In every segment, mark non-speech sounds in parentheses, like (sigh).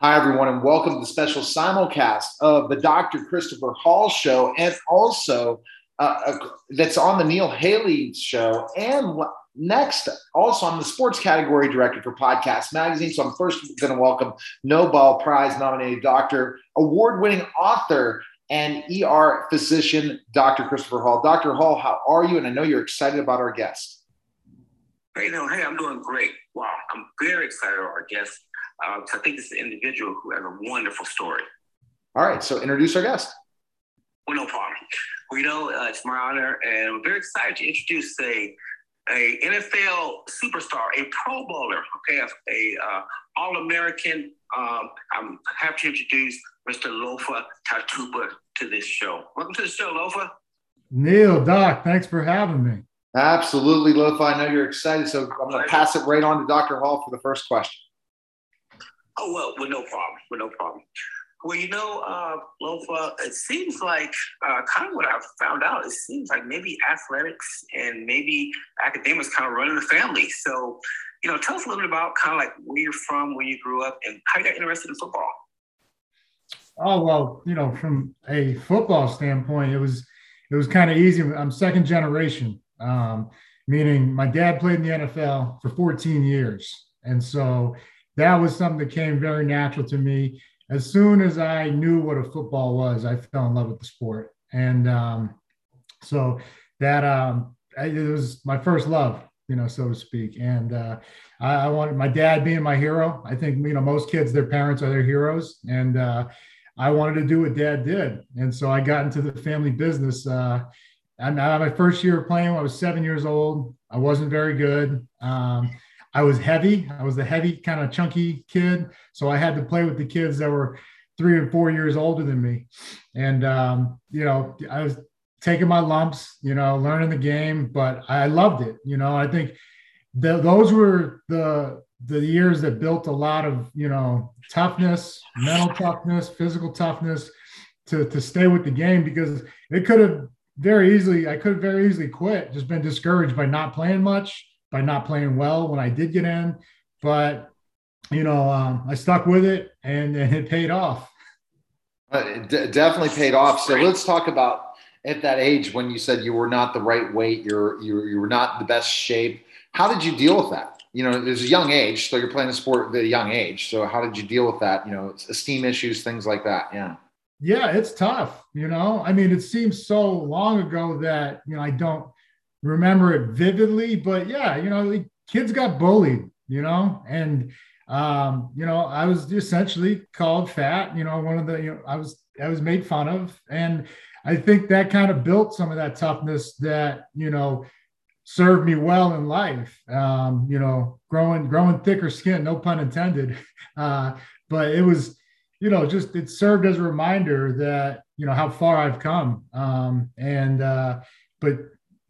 Hi, everyone, and welcome to the special simulcast of the Dr. Christopher Hall Show, and also uh, uh, that's on the Neil Haley Show. And next, also, I'm the sports category director for Podcast Magazine. So I'm first going to welcome Nobel Prize nominated doctor, award winning author, and ER physician, Dr. Christopher Hall. Dr. Hall, how are you? And I know you're excited about our guest. Hey, no, hey, I'm doing great. Wow, I'm very excited about our guest. Uh, I think this is an individual who has a wonderful story. All right, so introduce our guest. Well, no problem. Well, you know, uh, it's my honor, and I'm very excited to introduce a a NFL superstar, a Pro Bowler, okay, a, a uh, All American. Um, I'm happy to introduce Mr. Lofa Tatupu to this show. Welcome to the show, Lofa. Neil, Doc, thanks for having me. Absolutely, Lofa. I know you're excited, so I'm going to pass it right on to Dr. Hall for the first question. Oh well, well, no problem. Well, no problem. Well, you know, uh, Lofa, it seems like uh, kind of what I've found out. It seems like maybe athletics and maybe academics kind of running the family. So, you know, tell us a little bit about kind of like where you're from, where you grew up, and how you got interested in football. Oh well, you know, from a football standpoint, it was it was kind of easy. I'm second generation, um, meaning my dad played in the NFL for 14 years, and so that was something that came very natural to me. As soon as I knew what a football was, I fell in love with the sport. And um, so that um, it was my first love, you know, so to speak. And uh, I, I, wanted my dad being my hero. I think, you know, most kids, their parents are their heroes. And uh, I wanted to do what dad did. And so I got into the family business. Uh, and my first year of playing, when I was seven years old. I wasn't very good. Um, I was heavy. I was the heavy, kind of chunky kid. So I had to play with the kids that were three and four years older than me. And, um, you know, I was taking my lumps, you know, learning the game, but I loved it. You know, I think the, those were the, the years that built a lot of, you know, toughness, mental toughness, physical toughness to, to stay with the game because it could have very easily, I could have very easily quit, just been discouraged by not playing much by not playing well when I did get in. But you know, um, I stuck with it, and, and it paid off. Uh, it d- definitely paid off. So let's talk about at that age when you said you were not the right weight, you're you you were not the best shape. How did you deal with that? You know, there's a young age, so you're playing a sport at a young age. So how did you deal with that? You know, esteem issues, things like that. Yeah. Yeah, it's tough. You know, I mean, it seems so long ago that you know I don't remember it vividly, but yeah, you know, kids got bullied, you know, and um, you know, I was essentially called fat, you know, one of the, you know, I was, I was made fun of. And I think that kind of built some of that toughness that, you know, served me well in life. Um, you know, growing, growing thicker skin, no pun intended. (laughs) Uh, but it was, you know, just, it served as a reminder that, you know, how far I've come. Um, and, uh, but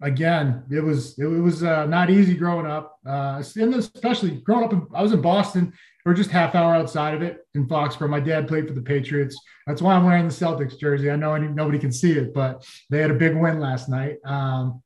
again, it was it was uh, not easy growing up, uh, and especially growing up. In, I was in Boston, or just half hour outside of it in Foxborough. My dad played for the Patriots. That's why I'm wearing the Celtics jersey. I know nobody can see it, but they had a big win last night. Um,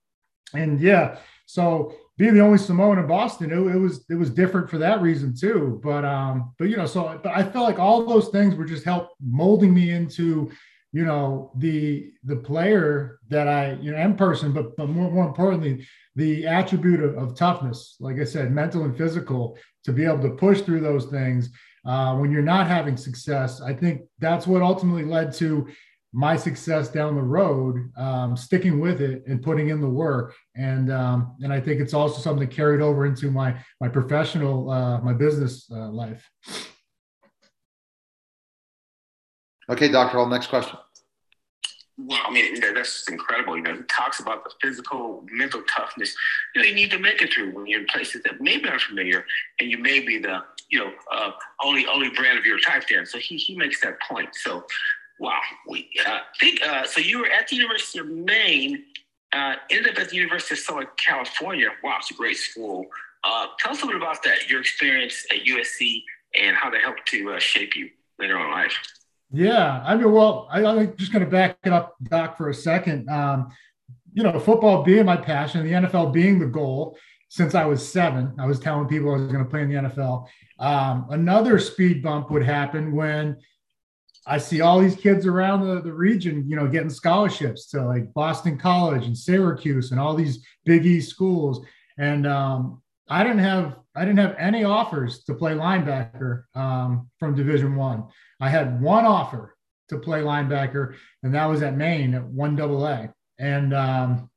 and yeah, so being the only Samoan in Boston, it, it, was it was different for that reason too. But um, but you know, so but I felt like all those things were just help molding me into you know the the player that I you know am person, but but more more importantly the attribute of, of toughness, like I said, mental and physical, to be able to push through those things uh, when you're not having success. I think that's what ultimately led to my success down the road, um, sticking with it and putting in the work. And um, and I think it's also something that carried over into my my professional uh, my business uh, life. Okay, Dr. Hall, next question. Well, I mean, that's just incredible. You know, he talks about the physical, mental toughness. You know, you need to make it through when you're in places that may be unfamiliar, and you may be the, you know, uh, only only brand of your type there. So he he makes that point. So, wow, we uh, think. Uh, so you were at the University of Maine, uh, ended up at the University of Southern California. Wow, it's a great school. Uh, tell us a little bit about that, your experience at USC, and how that helped to uh, shape you later on in life. Yeah, I mean, well, I, am just going to back it up, Doc, for a second. Um, you know, football being my passion, the NFL being the goal, since I was seven. I was telling people I was going to play in the NFL. Um, another speed bump would happen when I see all these kids around the, the region, you know, getting scholarships to like Boston College and Syracuse and all these Big East schools. And um, I didn't have I didn't have any offers to play linebacker um, from Division One. I. I had one offer to play linebacker, and that was at Maine at one double A. And um,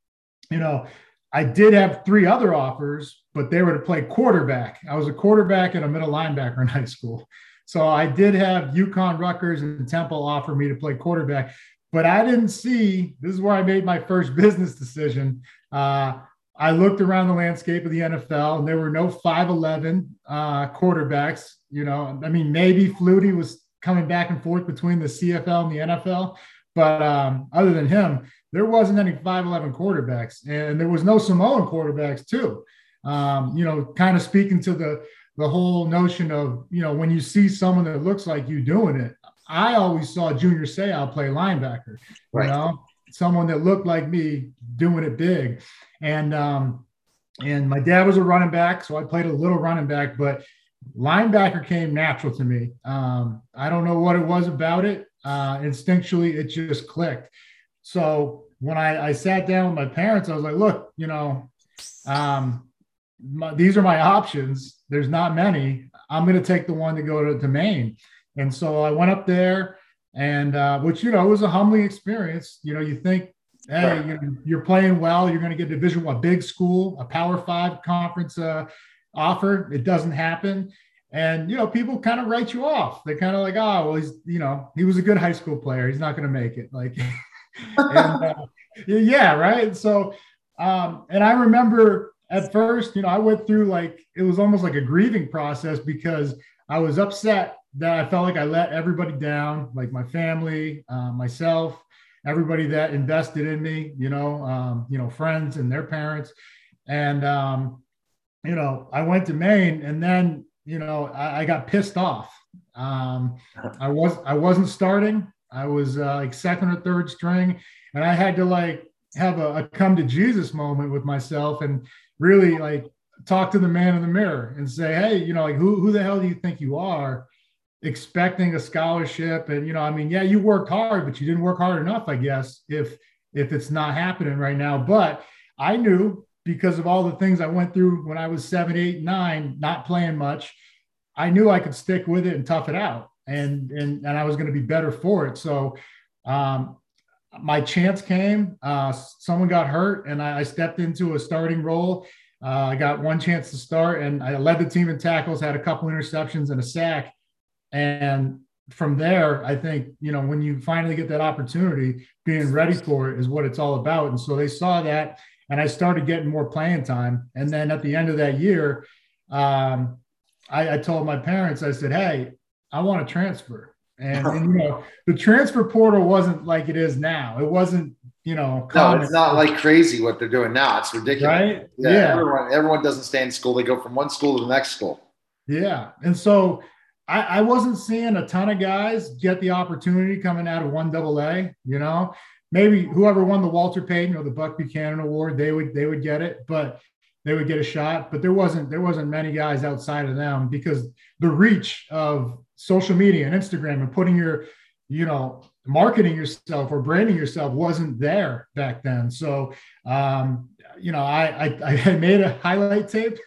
you know, I did have three other offers, but they were to play quarterback. I was a quarterback and a middle linebacker in high school. So I did have UConn, Rutgers, and Temple offer me to play quarterback, but I didn't see. This is where I made my first (laughs) business decision. Uh, I looked around the landscape of the NFL, and there were no 5'11 uh, quarterbacks. You know, I mean, maybe Flutie was coming back and forth between the CFL and the NFL, but um, other than him, there wasn't any 5'11 quarterbacks, and there was no Samoan quarterbacks too. Um, you know, kind of speaking to the the whole notion of you know when you see someone that looks like you doing it. I always saw Junior Seau play linebacker. Right. You know, someone that looked like me doing it big. And um, and my dad was a running back, so I played a little running back, but linebacker came natural to me. Um, I don't know what it was about it. Uh, instinctually, it just clicked. So when I, I sat down with my parents, I was like, look, you know, um, my, these are my options. There's not many. I'm going to take the one to go to, to Maine. And so I went up there and uh, which you know was a humbling experience. You know, you think, hey, you you're playing well, you're going to get Division One, big school, a Power Five conference uh, offer. It doesn't happen, and you know people kind of write you off. They're kind of like, oh, well, he's you know he was a good high school player. He's not going to make it. Like, (laughs) and, uh, yeah, right. So, um, and I remember at first, you know, I went through like it was almost like a grieving process because I was upset that I felt like I let everybody down, like my family, uh, myself, everybody that invested in me, you know, um, you know, friends and their parents. And, um, you know, I went to Maine and then, you know, I, I got pissed off. Um, (laughs) I was, I wasn't starting. I was uh, like second or third string and I had to like have a, a come to Jesus moment with myself and really like talk to the man in the mirror and say, Hey, you know, like who, who the hell do you think you are? expecting a scholarship and you know i mean yeah you worked hard but you didn't work hard enough i guess if if it's not happening right now but i knew because of all the things i went through when i was seven eight nine not playing much i knew i could stick with it and tough it out and and and i was going to be better for it so um my chance came uh someone got hurt and i, I stepped into a starting role uh, I got one chance to start, and I led the team in tackles, had a couple interceptions and a sack and from there, I think, you know, when you finally get that opportunity, being ready for it is what it's all about. And so they saw that, and I started getting more playing time. And then at the end of that year, um, I, I told my parents, I said, Hey, I want to transfer. And, and, you know, the transfer portal wasn't like it is now. It wasn't, you know, common. no, it's not like crazy what they're doing now. It's ridiculous. Right? Yeah, yeah. Everyone, everyone doesn't stay in school. They go from one school to the next school. Yeah. And so I, I wasn't seeing a ton of guys get the opportunity coming out of one double A, you know. Maybe whoever won the Walter Payton or the Buck Buchanan Award, they would they would get it, but they would get a shot. But there wasn't there wasn't many guys outside of them because the reach of social media and Instagram and putting your, you know, marketing yourself or branding yourself wasn't there back then. So um, you know, I, I (laughs) I made a highlight tape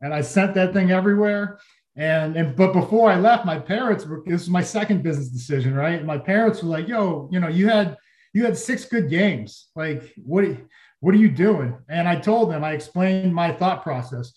and I sent that thing everywhere and, and but before I left, my parents were this is my second business decision, right? And my parents were like, yo, you know, you had you had six good games. Like, what what are you doing? And I told them, I explained my thought process.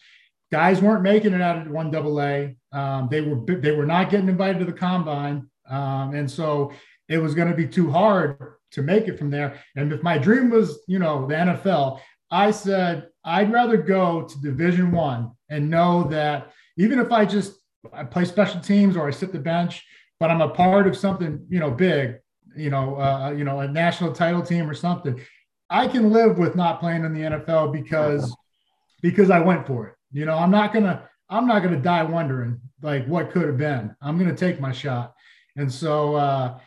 Guys weren't making it out of one double A. Um, they were they were not getting invited to the combine. Um, and so it was going to be too hard to make it from there. And if my dream was, you know, the NFL, I said I'd rather go to Division One and know that even if I just I play special teams or I sit the bench, but I'm a part of something, you know, big, you know, uh, you know, a national title team or something. I can live with not playing in the NFL because because I went for it. You know, I'm not gonna I'm not gonna die wondering like what could have been. I'm gonna take my shot. And so uh,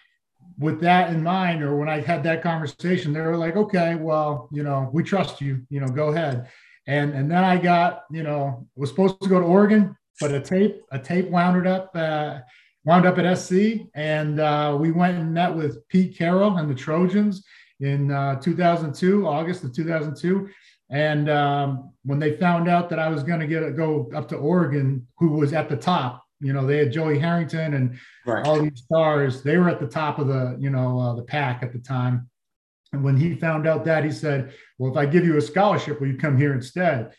with that in mind, or when I had that conversation, they were like, okay, well, you know, we trust you, you know, go ahead. And and then I got, you know, was supposed to go to Oregon, but a tape a tape wound up uh, wound up at SC, and uh, we went and met with Pete Carroll and the Trojans in uh, 2002, August of 2002. And um, when they found out that I was going to get go up to Oregon, who was at the top, you know, they had Joey Harrington and right. all these stars. They were at the top of the, you know, uh, the pack at the time. And when he found out that, he said, "Well, if I give you a scholarship, will you come here instead?"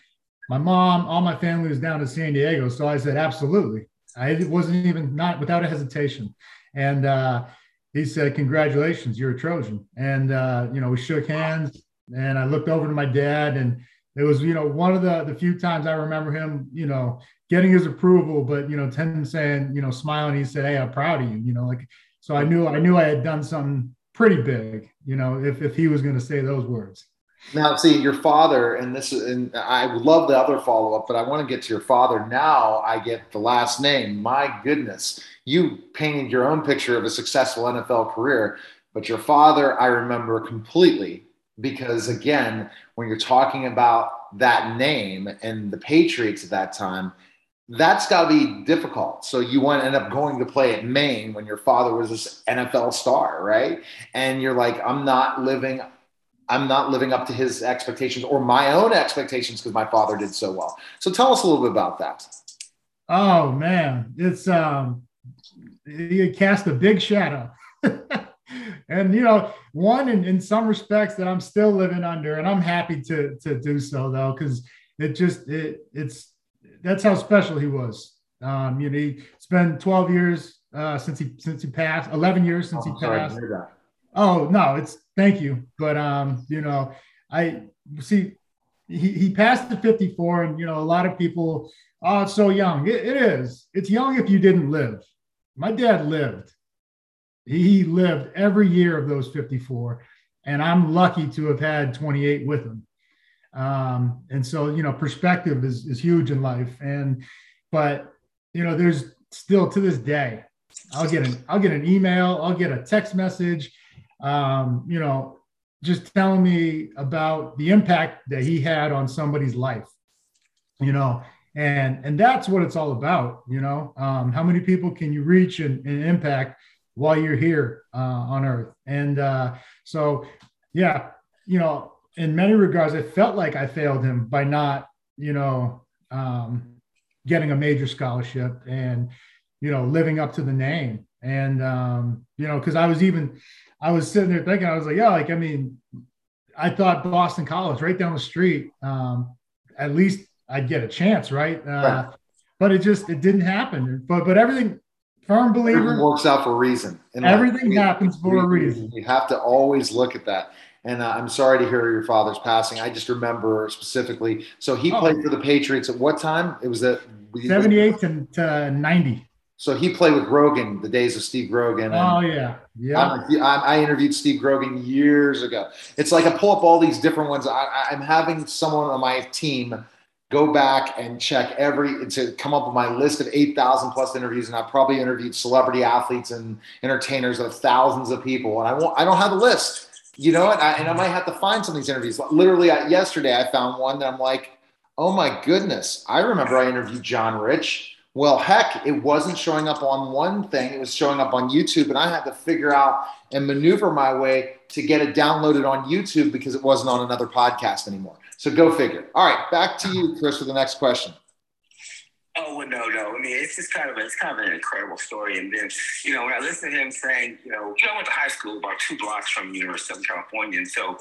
My mom, all my family was down in San Diego, so I said, "Absolutely." I wasn't even not without a hesitation, and uh, he said, "Congratulations, you're a Trojan." And uh, you know, we shook hands, and I looked over to my dad, and it was you know one of the the few times I remember him, you know, getting his approval, but you know, Ten saying, you know, smiling. He said, "Hey, I'm proud of you." You know, like so I knew I knew I had done something pretty big, you know, if, if he was going to say those words. Now, see, your father, and this is, and I would love the other follow up, but I want to get to your father. Now I get the last name. My goodness, you painted your own picture of a successful NFL career, but your father, I remember completely because, again, when you're talking about that name and the Patriots at that time, that's got to be difficult. So you want to end up going to play at Maine when your father was this NFL star, right? And you're like, I'm not living, I'm not living up to his expectations or my own expectations because my father did so well. So tell us a little bit about that. Oh man, it's um, you cast a big shadow. (laughs) and you know, one in, in some respects that I'm still living under, and I'm happy to to do so though, because it just it it's that's how special he was. Um, you know, he, it's been 12 years uh, since he since he passed, 11 years since oh, he passed. Oh no, it's thank you, but um, you know, I see he, he passed at 54, and you know, a lot of people, oh, it's so young. it, it is. It's young if you didn't live. My dad lived. He lived every year of those 54, and I'm lucky to have had 28 with him. Um, and so, you know, perspective is, is huge in life. And, but, you know, there's still to this day, I'll get an, I'll get an email, I'll get a text message, um, you know, just telling me about the impact that he had on somebody's life, you know, and, and that's what it's all about, you know, um, how many people can you reach and, and impact while you're here uh, on earth. And uh, so, yeah, you know, in many regards, it felt like I failed him by not, you know, um, getting a major scholarship and, you know, living up to the name. And, um, you know, because I was even, I was sitting there thinking, I was like, yeah, like, I mean, I thought Boston College right down the street, um, at least I'd get a chance, right? Uh, right. But it just, it didn't happen. But, but everything, firm believer. Everything works out for a reason. And everything happens for a reason. You have to always look at that. And uh, I'm sorry to hear your father's passing. I just remember specifically. So he oh. played for the Patriots at what time? It was at 78 to, to 90. So he played with Grogan, the days of Steve Grogan. oh yeah, yeah. I, I, interviewed Steve Grogan years ago. It's like I pull up all these different ones. I, I'm having someone on my team go back and check every to come up with my list of 8,000 plus interviews, and I've probably interviewed celebrity athletes and entertainers of thousands of people, and I won't. I don't have the list you know what? I, and I might have to find some of these interviews. Literally, I, yesterday I found one that I'm like, oh my goodness. I remember I interviewed John Rich. Well, heck, it wasn't showing up on one thing, it was showing up on YouTube. And I had to figure out and maneuver my way to get it downloaded on YouTube because it wasn't on another podcast anymore. So go figure. All right, back to you, Chris, for the next question. Oh well, no, no. I mean, it's just kind of a, it's kind of an incredible story. And then, you know, when I listen to him saying, you know, you know, I went to high school about two blocks from the University of California, and so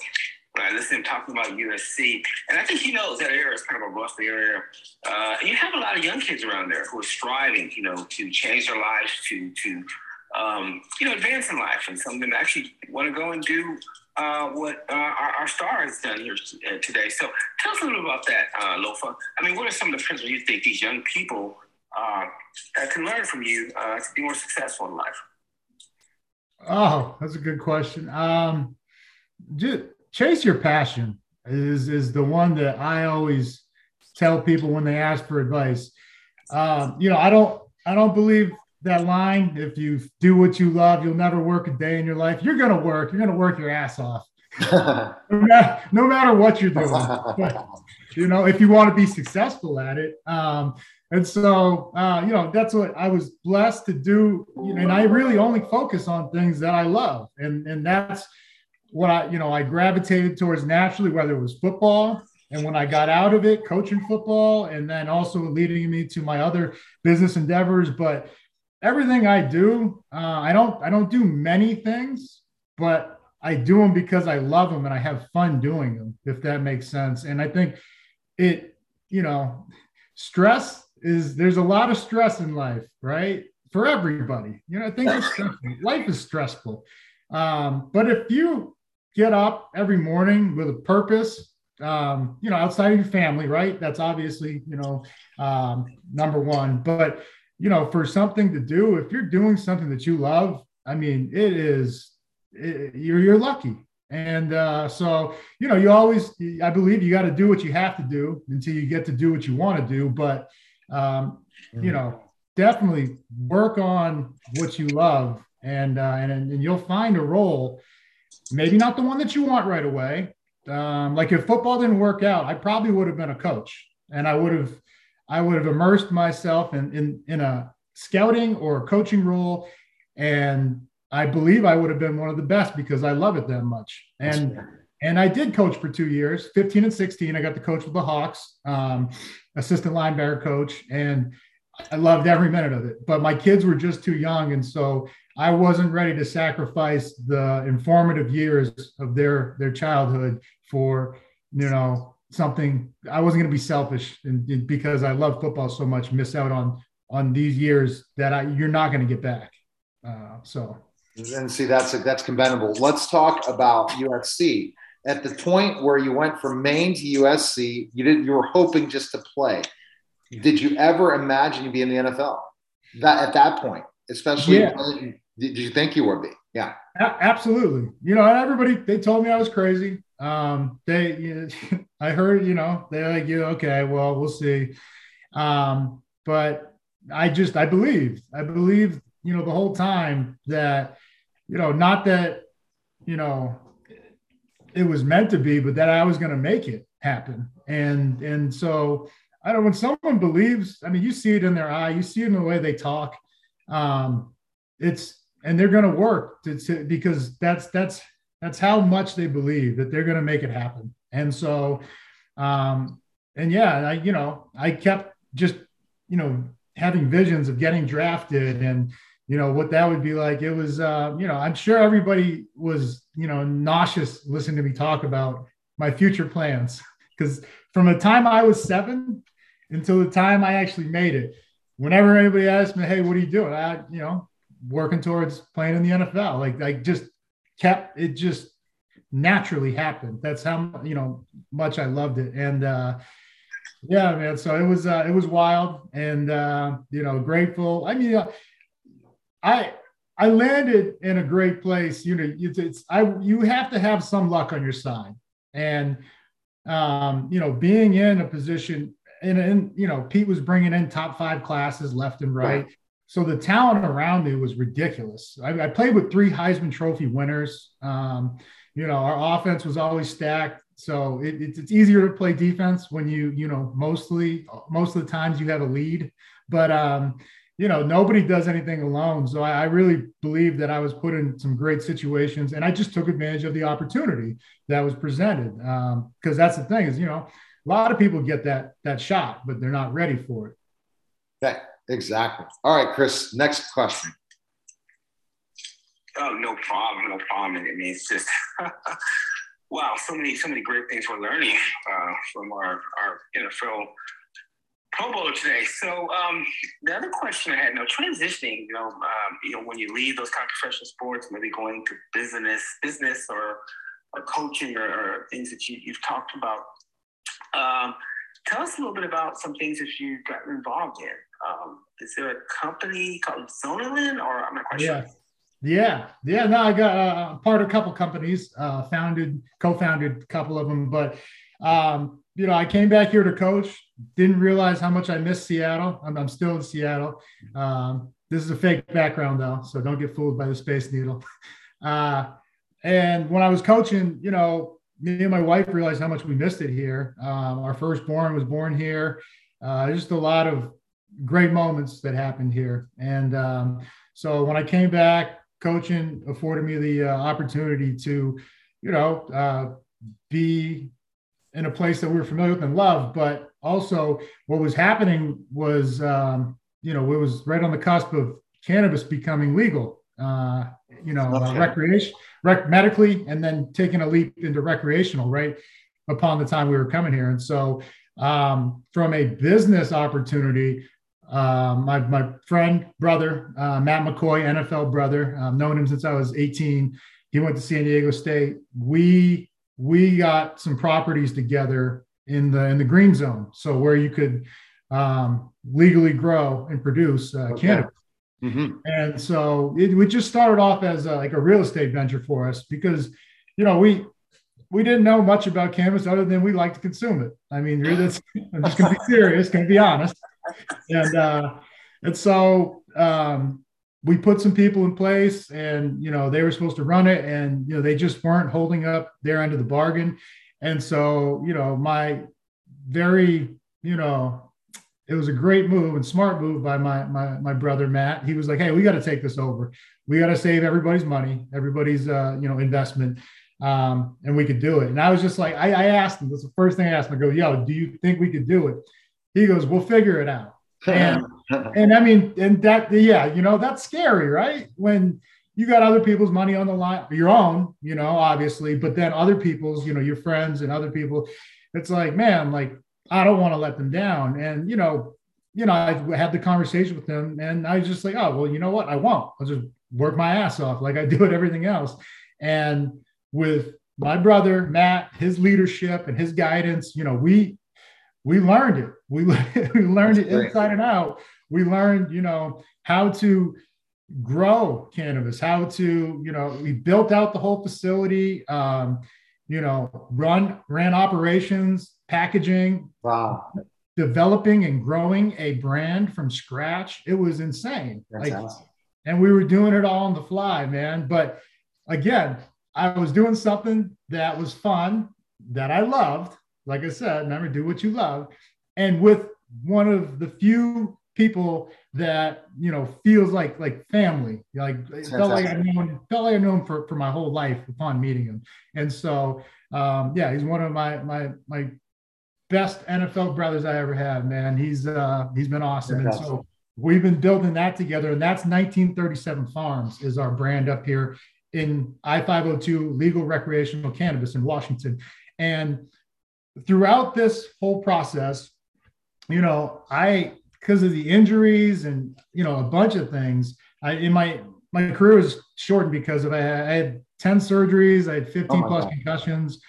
when I listen to him talking about USC, and I think he knows that area is kind of a rough area. Uh, and you have a lot of young kids around there who are striving, you know, to change their lives, to to um, you know, advance in life, and some of them actually want to go and do uh, what uh, our, our, star has done here uh, today. So tell us a little about that, uh, Lofa. I mean, what are some of the principles you think these young people uh, can learn from you uh, to be more successful in life? Oh, that's a good question. Um, just chase your passion is is the one that I always tell people when they ask for advice. Um, you know, I don't I don't believe that line if you do what you love you'll never work a day in your life you're going to work you're going to work your ass off (laughs) no, matter, no, matter, what you're doing. But, (laughs) you know, if you want to be successful at it. Um, and so, uh, you know, that's what I was blessed to do. And I really only focus on things that I love. And, and that's what I, you know, I gravitated towards naturally, whether it was football. And when I got out of it, coaching football, and then also leading me to my other business endeavors. But everything I do, uh, I don't, I don't do many things, but I do them because I love them and I have fun doing them, if that makes sense. And I think it, you know, stress is there's a lot of stress in life, right? For everybody. You know, things are stressful. life is stressful. Um, but if you get up every morning with a purpose, um, you know, outside of your family, right? That's obviously, you know, um, number one. But, you know, for something to do, if you're doing something that you love, I mean, it is, it, you're, you're lucky. And uh, so, you know, you always, I believe you got to do what you have to do until you get to do what you want to do. But, um, you know, definitely work on what you love and, uh, and, and you'll find a role, maybe not the one that you want right away. Um, like if football didn't work out, I probably would have been a coach and I would have, I would have immersed myself in, in, in a scouting or coaching role. And I believe I would have been one of the best because I love it that much. And and I did coach for two years, 15 and 16. I got to coach with the Hawks, um, assistant linebacker coach, and I loved every minute of it. But my kids were just too young, and so I wasn't ready to sacrifice the informative years of their their childhood for you know something. I wasn't going to be selfish, and, and because I love football so much, miss out on on these years that I, you're not going to get back. Uh, so and see, that's that's commendable. Let's talk about USC. At the point where you went from Maine to USC, you did you were hoping just to play. Did you ever imagine you'd be in the NFL? That at that point, especially, yeah. did you think you would be? Yeah, a- absolutely. You know, everybody they told me I was crazy. Um, they, (laughs) I heard, you know, they're like, you okay, well, we'll see. Um, but I just I believed, I believed, you know, the whole time that you know, not that, you know, it was meant to be, but that I was going to make it happen. And, and so I don't, when someone believes, I mean, you see it in their eye, you see it in the way they talk. Um, it's, and they're going to work to, to, because that's, that's, that's how much they believe that they're going to make it happen. And so, um, and yeah, I, you know, I kept just, you know, having visions of getting drafted and, you know what that would be like. It was uh, you know i'm sure everybody was you know nauseous listening to me talk about my future plans. (laughs) Because from the time i was seven until the time i actually made it whenever anybody asked me hey what are you doing? I you know working towards playing in the nfl like i just kept it just naturally happened. That's how you know much i loved it. And uh yeah man so it was uh it was wild and uh you know grateful. I mean uh, I I landed in a great place. You know, it's, it's I you have to have some luck on your side, and um, you know, being in a position and, and you know, Pete was bringing in top five classes left and right. So the talent around me was ridiculous. I, I played with three Heisman Trophy winners. Um, you know, our offense was always stacked. So it, it's, it's easier to play defense when you, you know, mostly most of the times you have a lead. But um, you know, nobody does anything alone. So I, I, really believe that I was put in some great situations and I just took advantage of the opportunity that was presented. Because um, that's the thing is, you know, a lot of people get that that shot, but they're not ready for it. Yeah, exactly. All right, Chris, next question. Oh, no problem, no problem. I mean, it's just (laughs) wow, so many, so many great things we're learning uh, from our, our NFL Pro Bowl today. So um, the other question I had, now transitioning, you know, um, you know, when you leave those kind of professional sports, maybe going to business, business or or coaching or, or things that you, you've talked about. Um, tell us a little bit about some things that you've gotten involved in. Um, is there a company called Zonalin, or I'm not quite yeah. sure. Yeah, yeah. No, I got uh, part of a couple companies, uh, founded, co-founded a couple of them, but um, you know, I came back here to coach. Didn't realize how much I missed Seattle. I'm, I'm still in Seattle. Um, this is a fake background though, so don't get fooled by the space needle. (laughs) Uh, and when I was coaching, you know, me and my wife realized how much we missed it here. Um, our firstborn was born here. Uh, just a lot of great moments that happened here. And um, so when I came back, coaching afforded me the uh, opportunity to, you know, uh, be in a place that we were familiar with and loved. But also, what was happening was, um, you know, it was right on the cusp of cannabis becoming legal. Uh, you know, uh, okay. recreation, rec- medically, and then taking a leap into recreational right upon the time we were coming here. And so, um, from a business opportunity, uh, my, my friend, brother, uh, Matt McCoy, NFL brother, I've known him since I was 18. He went to San Diego State. We we got some properties together in the in the green zone, so where you could um, legally grow and produce uh, okay. cannabis. Mm-hmm. And so it, we just started off as a, like a real estate venture for us because, you know, we we didn't know much about cannabis other than we like to consume it. I mean, that's, I'm just gonna be (laughs) serious, gonna be honest. And uh, and so um, we put some people in place, and you know they were supposed to run it, and you know they just weren't holding up their end of the bargain. And so you know my very you know it was a great move and smart move by my my my brother Matt. He was like, "Hey, we got to take this over. We got to save everybody's money, everybody's uh, you know investment, um, and we could do it." And I was just like, I, I asked him. That's the first thing I asked him. I go, "Yo, do you think we could do it?" He goes, "We'll figure it out." And (laughs) and I mean, and that yeah, you know, that's scary, right? When you got other people's money on the line, your own, you know, obviously, but then other people's, you know, your friends and other people. It's like, man, like I don't want to let them down. And, you know, you know, I had the conversation with them and I was just like, oh, well, you know what? I won't. I'll just work my ass off like I do with everything else. And with my brother, Matt, his leadership and his guidance, you know, we, we learned it. We, (laughs) we learned That's it great. inside and out. We learned, you know, how to grow cannabis, how to, you know, we built out the whole facility, um, you know, run, ran operations, packaging, wow. developing and growing a brand from scratch. It was insane. That's like, awesome. and we were doing it all on the fly, man. But again, I was doing something that was fun that I loved. Like I said, remember, do what you love. And with one of the few people that you know feels like like family like it felt like i known felt like i know him for, for my whole life upon meeting him and so um yeah he's one of my my my best NFL brothers I ever had, man. He's uh he's been awesome. and so we've been building that together. And that's 1937 Farms is our brand up here in I-502 legal recreational cannabis in Washington. And throughout this whole process, you know, I because of the injuries and you know a bunch of things, I in my my career was shortened because of I, I had 10 surgeries, I had 15 oh plus God. concussions,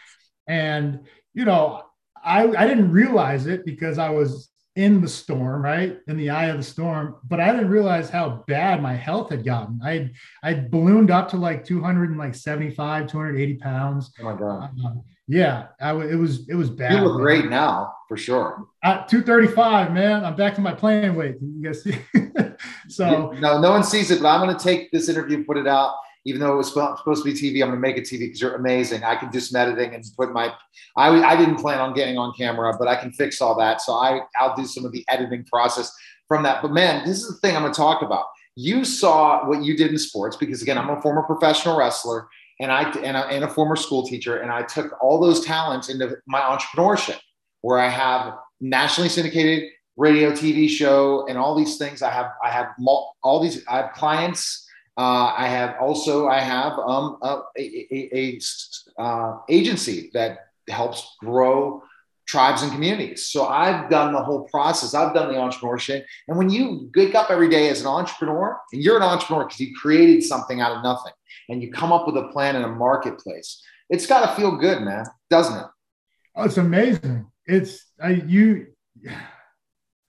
and you know I, I didn't realize it because I was in the storm, right? In the eye of the storm. But I didn't realize how bad my health had gotten. I I ballooned up to like 275, 280 pounds. Oh my God. Um, yeah, I w- it was it was bad. You look great now for sure. At 235, man. I'm back to my playing weight. You guys see? (laughs) so no, no one sees it, but I'm gonna take this interview and put it out even though it was supposed to be TV, I'm going to make it TV because you're amazing. I can do some editing and put my, I, I didn't plan on getting on camera, but I can fix all that. So I, I'll do some of the editing process from that. But man, this is the thing I'm going to talk about. You saw what you did in sports because again, I'm a former professional wrestler and I, and, I, and a former school teacher. And I took all those talents into my entrepreneurship where I have nationally syndicated radio, TV show, and all these things. I have, I have all these, I have clients uh, I have also I have um, a, a, a, a uh, agency that helps grow tribes and communities. So I've done the whole process. I've done the entrepreneurship. And when you wake up every day as an entrepreneur, and you're an entrepreneur because you created something out of nothing, and you come up with a plan in a marketplace, it's got to feel good, man, doesn't it? Oh, it's amazing. It's I, you.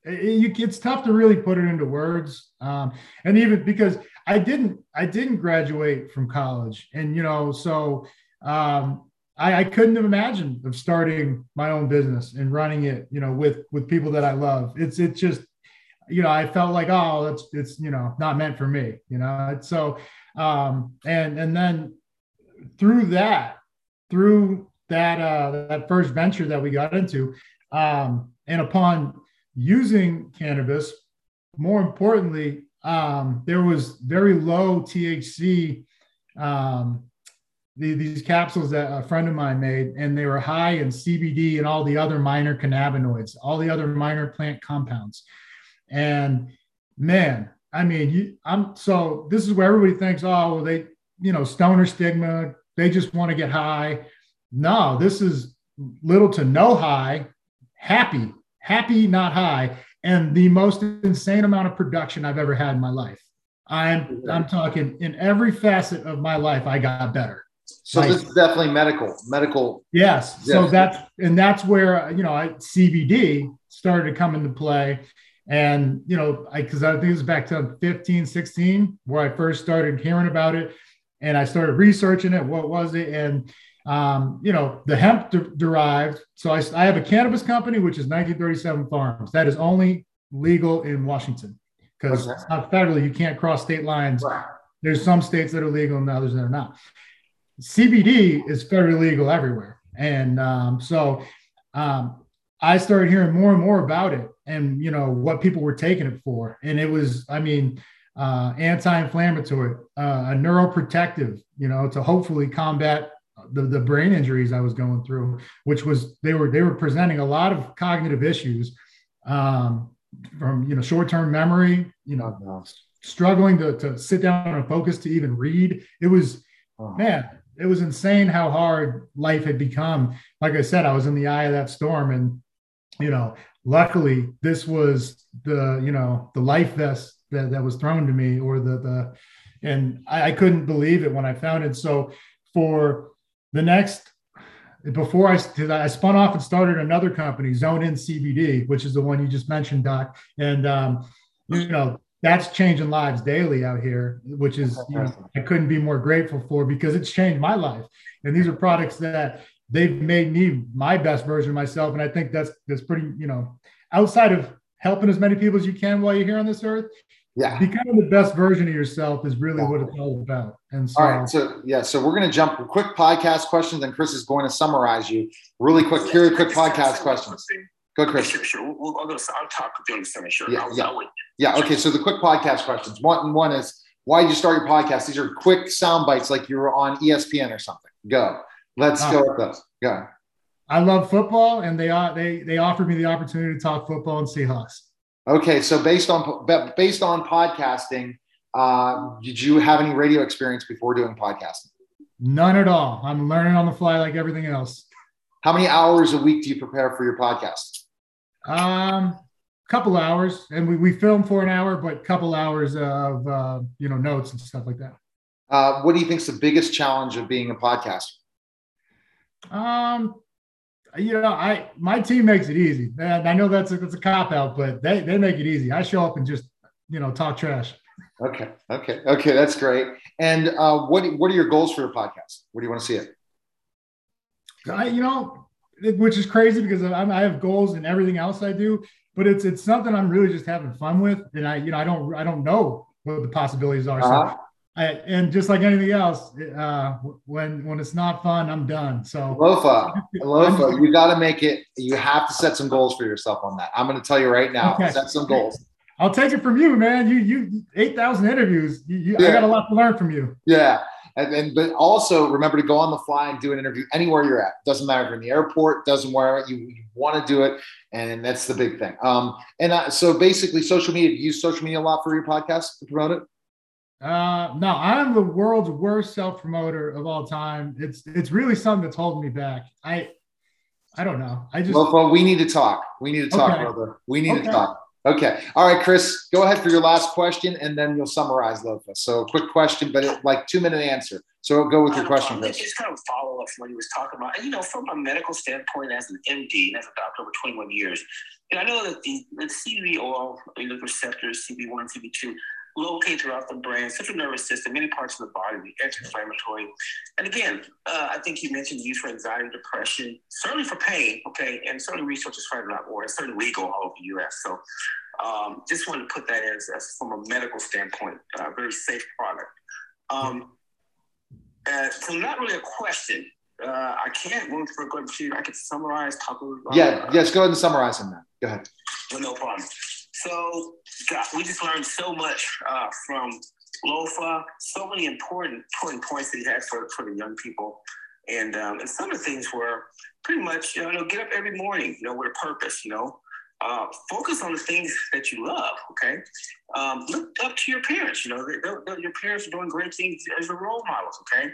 It, it's tough to really put it into words, um, and even because I didn't I didn't graduate from college, and you know, so um, I, I couldn't have imagined of starting my own business and running it, you know, with with people that I love. It's it's just, you know, I felt like oh, it's it's you know not meant for me, you know. So um, and and then through that, through that uh, that first venture that we got into, um, and upon using cannabis, more importantly, um, there was very low THC. Um, the, these capsules that a friend of mine made, and they were high in CBD and all the other minor cannabinoids, all the other minor plant compounds. And man, I mean, you, I'm so this is where everybody thinks, oh, well, they, you know, stoner stigma, they just want to get high. No, this is little to no high, happy, happy, not high, and the most insane amount of production I've ever had in my life. I'm mm-hmm. I'm talking in every facet of my life, I got better. So like, this is definitely medical, medical. Yes. yes. So that's and that's where you know I, CBD started to come into play, and you know I because I think it was back to 15, 16 where I first started hearing about it, and I started researching it. What was it? And um, you know the hemp de- derived. So I, I have a cannabis company which is 1937 Farms. That is only legal in Washington because okay. it's not federally. You can't cross state lines. Right. There's some states that are legal and others that are not. CBD is federally legal everywhere. And um, so um, I started hearing more and more about it and, you know, what people were taking it for. And it was, I mean, uh, anti-inflammatory, uh, a neuroprotective, you know, to hopefully combat the, the brain injuries I was going through, which was, they were, they were presenting a lot of cognitive issues um, from, you know, short-term memory, you know, struggling to, to sit down and focus to even read. It was, man, it was insane how hard life had become. Like I said, I was in the eye of that storm, and you know, luckily this was the you know the life vest that, that was thrown to me, or the the, and I, I couldn't believe it when I found it. So for the next before I, I spun off and started another company, Zone In CBD, which is the one you just mentioned, Doc. And um, you know, that's changing lives daily out here, which is you know, I couldn't be more grateful for because it's changed my life. And these are products that they've made me my best version of myself. And I think that's that's pretty, you know, outside of helping as many people as you can while you're here on this earth. Yeah. Becoming the best version of yourself is really yeah. what it's all about. And so, all right. So yeah, so we're gonna jump quick podcast questions, and Chris is going to summarize you really quick. Here, quick podcast questions. Go, Chris. Sure, sure. We'll, we'll, I'll, I'll talk during the summer. Sure. Yeah, I'll, yeah. I'll yeah. Okay. So the quick podcast questions. One, one is why did you start your podcast? These are quick sound bites, like you were on ESPN or something. Go. Let's go with those. Go. I love football, and they they they offered me the opportunity to talk football and Seahawks. Okay, so based on based on podcasting, uh, did you have any radio experience before doing podcasting? None at all. I'm learning on the fly like everything else. How many hours a week do you prepare for your podcast? Um, couple hours, and we, we film for an hour, but couple hours of uh, you know notes and stuff like that. Uh, what do you think is the biggest challenge of being a podcaster? Um, you know, I my team makes it easy. And I know that's a, that's a cop out, but they they make it easy. I show up and just you know talk trash. Okay, okay, okay. That's great. And uh, what what are your goals for your podcast? Where do you want to see it? I, you know, which is crazy because I'm, i have goals in everything else I do, but it's it's something I'm really just having fun with, and I you know I don't I don't know what the possibilities are. Uh-huh. So, I, and just like anything else, uh, when when it's not fun, I'm done. So Lofa, Lofa, (laughs) you got to make it. You have to set some goals for yourself on that. I'm going to tell you right now. Okay. Set some goals. I'll take it from you, man. You you eight thousand interviews. You, you yeah. I got a lot to learn from you. Yeah, and, and but also remember to go on the fly and do an interview anywhere you're at. Doesn't matter if you're in the airport. Doesn't matter. You, you want to do it, and that's the big thing. Um, and uh, so basically, social media. You use social media a lot for your podcast to promote it. Uh, no, I'm the world's worst self promoter of all time. It's it's really something that's holding me back. I I don't know. I just well, well we need to talk. We need to talk, okay. brother. We need okay. to talk. Okay. All right, Chris, go ahead for your last question and then you'll summarize Lofa. So, quick question, but it, like two minute answer. So, go with your question, Chris. Just kind of follow up from what he was talking about. And, you know, from a medical standpoint, as an MD and as a doctor over 21 years, and I know that the, the CB oil, the receptors, CB1, CB2, locate throughout the brain, central nervous system, many parts of the body, the anti-inflammatory. And again, uh, I think you mentioned use for anxiety, depression, certainly for pain, okay, and certainly research is finding out more. It's certainly legal all over the U.S. So um, just wanted to put that as, as from a medical standpoint, a uh, very safe product. Um, Uh, so not really a question. Uh, I can't move for a good I could summarize, talk about. Yeah, yes, go ahead and summarize them. That go ahead. Well, no problem. So, God, we just learned so much uh, from Lofa. So many important important points that he had for for the young people, and um, and some of the things were pretty much you know get up every morning, you know, with a purpose, you know. Uh, focus on the things that you love. Okay, um, look up to your parents. You know, they, they, your parents are doing great things as your role models. Okay,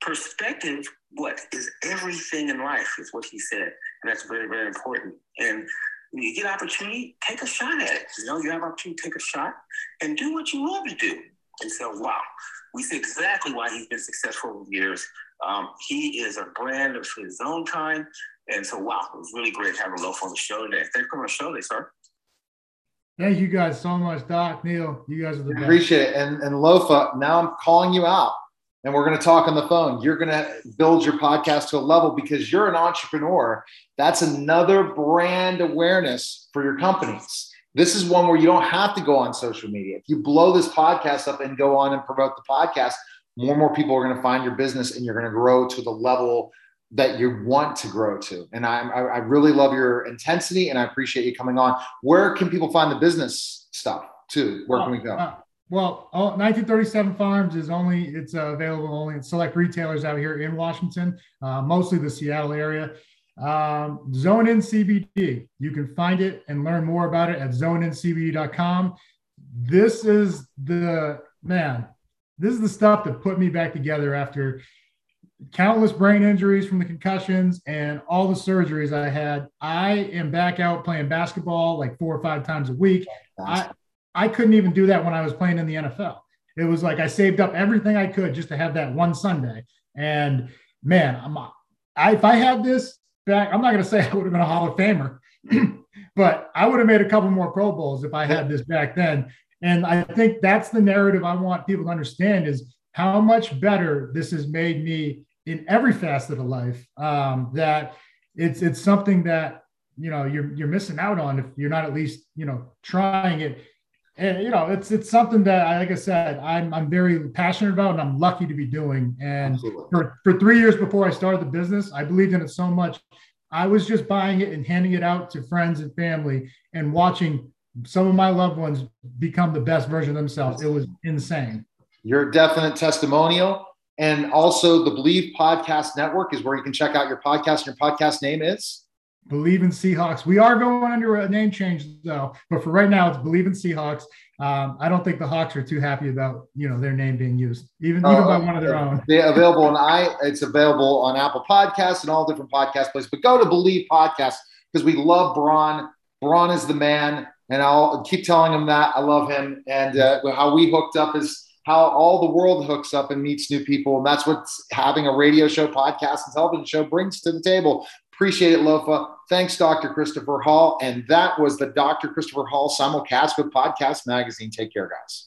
perspective, what is everything in life, is what he said, and that's very very important. And when you get opportunity, take a shot at it. You know, you have an opportunity, take a shot, and do what you love to do. And so, wow, we see exactly why he's been successful over the years. Um, he is a brand of his own kind. And so, wow, it was really great having Lofa on the show today. Thanks for coming on the show today, sir. Thank you guys so much, Doc, Neil. You guys are the best. Appreciate it. And, and Lofa, now I'm calling you out and we're going to talk on the phone. You're going to build your podcast to a level because you're an entrepreneur. That's another brand awareness for your companies. This is one where you don't have to go on social media. If you blow this podcast up and go on and promote the podcast, more and more people are going to find your business and you're going to grow to the level that you want to grow to. And I, I really love your intensity and I appreciate you coming on. Where can people find the business stuff too? Where can we go? Oh, Well, 1937 Farms is only it's uh, available only in select retailers out here in Washington, uh, mostly the Seattle area. Um, Zone In CBD, you can find it and learn more about it at zoneincbd.com. This is the man. This is the stuff that put me back together after countless brain injuries from the concussions and all the surgeries I had. I am back out playing basketball like four or five times a week. I, I couldn't even do that when I was playing in the NFL. It was like I saved up everything I could just to have that one Sunday. And man, I'm, I, if I had this back, I'm not going to say (laughs) I would have been a Hall of Famer, (clears throat) but I would have made a couple more Pro Bowls if I had this back then. And I think that's the narrative I want people to understand is how much better this has made me in every facet of life. Um, that it's it's something that you know you're you're missing out on if you're not at least you know trying it and you know it's it's something that like i said i'm i'm very passionate about and i'm lucky to be doing. And for, for three years before i started the business i believed in it so much. I was just buying it and handing it out to friends and family and watching some of my loved ones become the best version of themselves. It was insane. You're a definite testimonial. And also the believe podcast network is where you can check out your podcast and your podcast name is Believe in Seahawks. We are going under a name change though, but for right now, it's Believe in Seahawks. Um, I don't think the Hawks are too happy about you know their name being used, even even by one of their own. Yeah, available on I. It's available on Apple Podcasts and all different podcast places. But go to Believe Podcast because we love Braun. Braun is the man, and I'll keep telling him that I love him. And uh, how we hooked up is how all the world hooks up and meets new people, and that's what having a radio show, podcast, and television show brings to the table. Appreciate it, Lofa. Thanks, Dr. Christopher Hall. And that was the Dr. Christopher Hall simulcast with Podcast Magazine. Take care, guys.